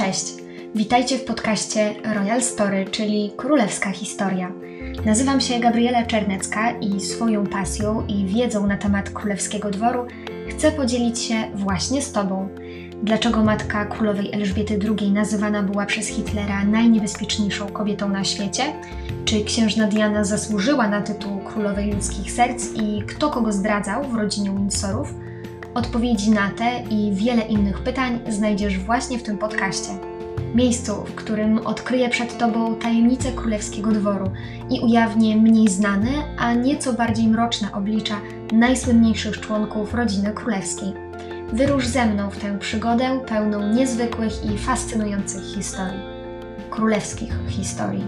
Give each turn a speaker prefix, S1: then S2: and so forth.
S1: Cześć, witajcie w podcaście Royal Story, czyli Królewska Historia. Nazywam się Gabriela Czernecka i swoją pasją i wiedzą na temat królewskiego dworu chcę podzielić się właśnie z Tobą. Dlaczego matka królowej Elżbiety II nazywana była przez Hitlera najniebezpieczniejszą kobietą na świecie? Czy księżna Diana zasłużyła na tytuł królowej ludzkich serc i kto kogo zdradzał w rodzinie Windsorów? Odpowiedzi na te i wiele innych pytań znajdziesz właśnie w tym podcaście. Miejscu, w którym odkryję przed Tobą tajemnice królewskiego dworu i ujawnię mniej znane, a nieco bardziej mroczne oblicza najsłynniejszych członków rodziny królewskiej. Wyrusz ze mną w tę przygodę pełną niezwykłych i fascynujących historii. Królewskich historii.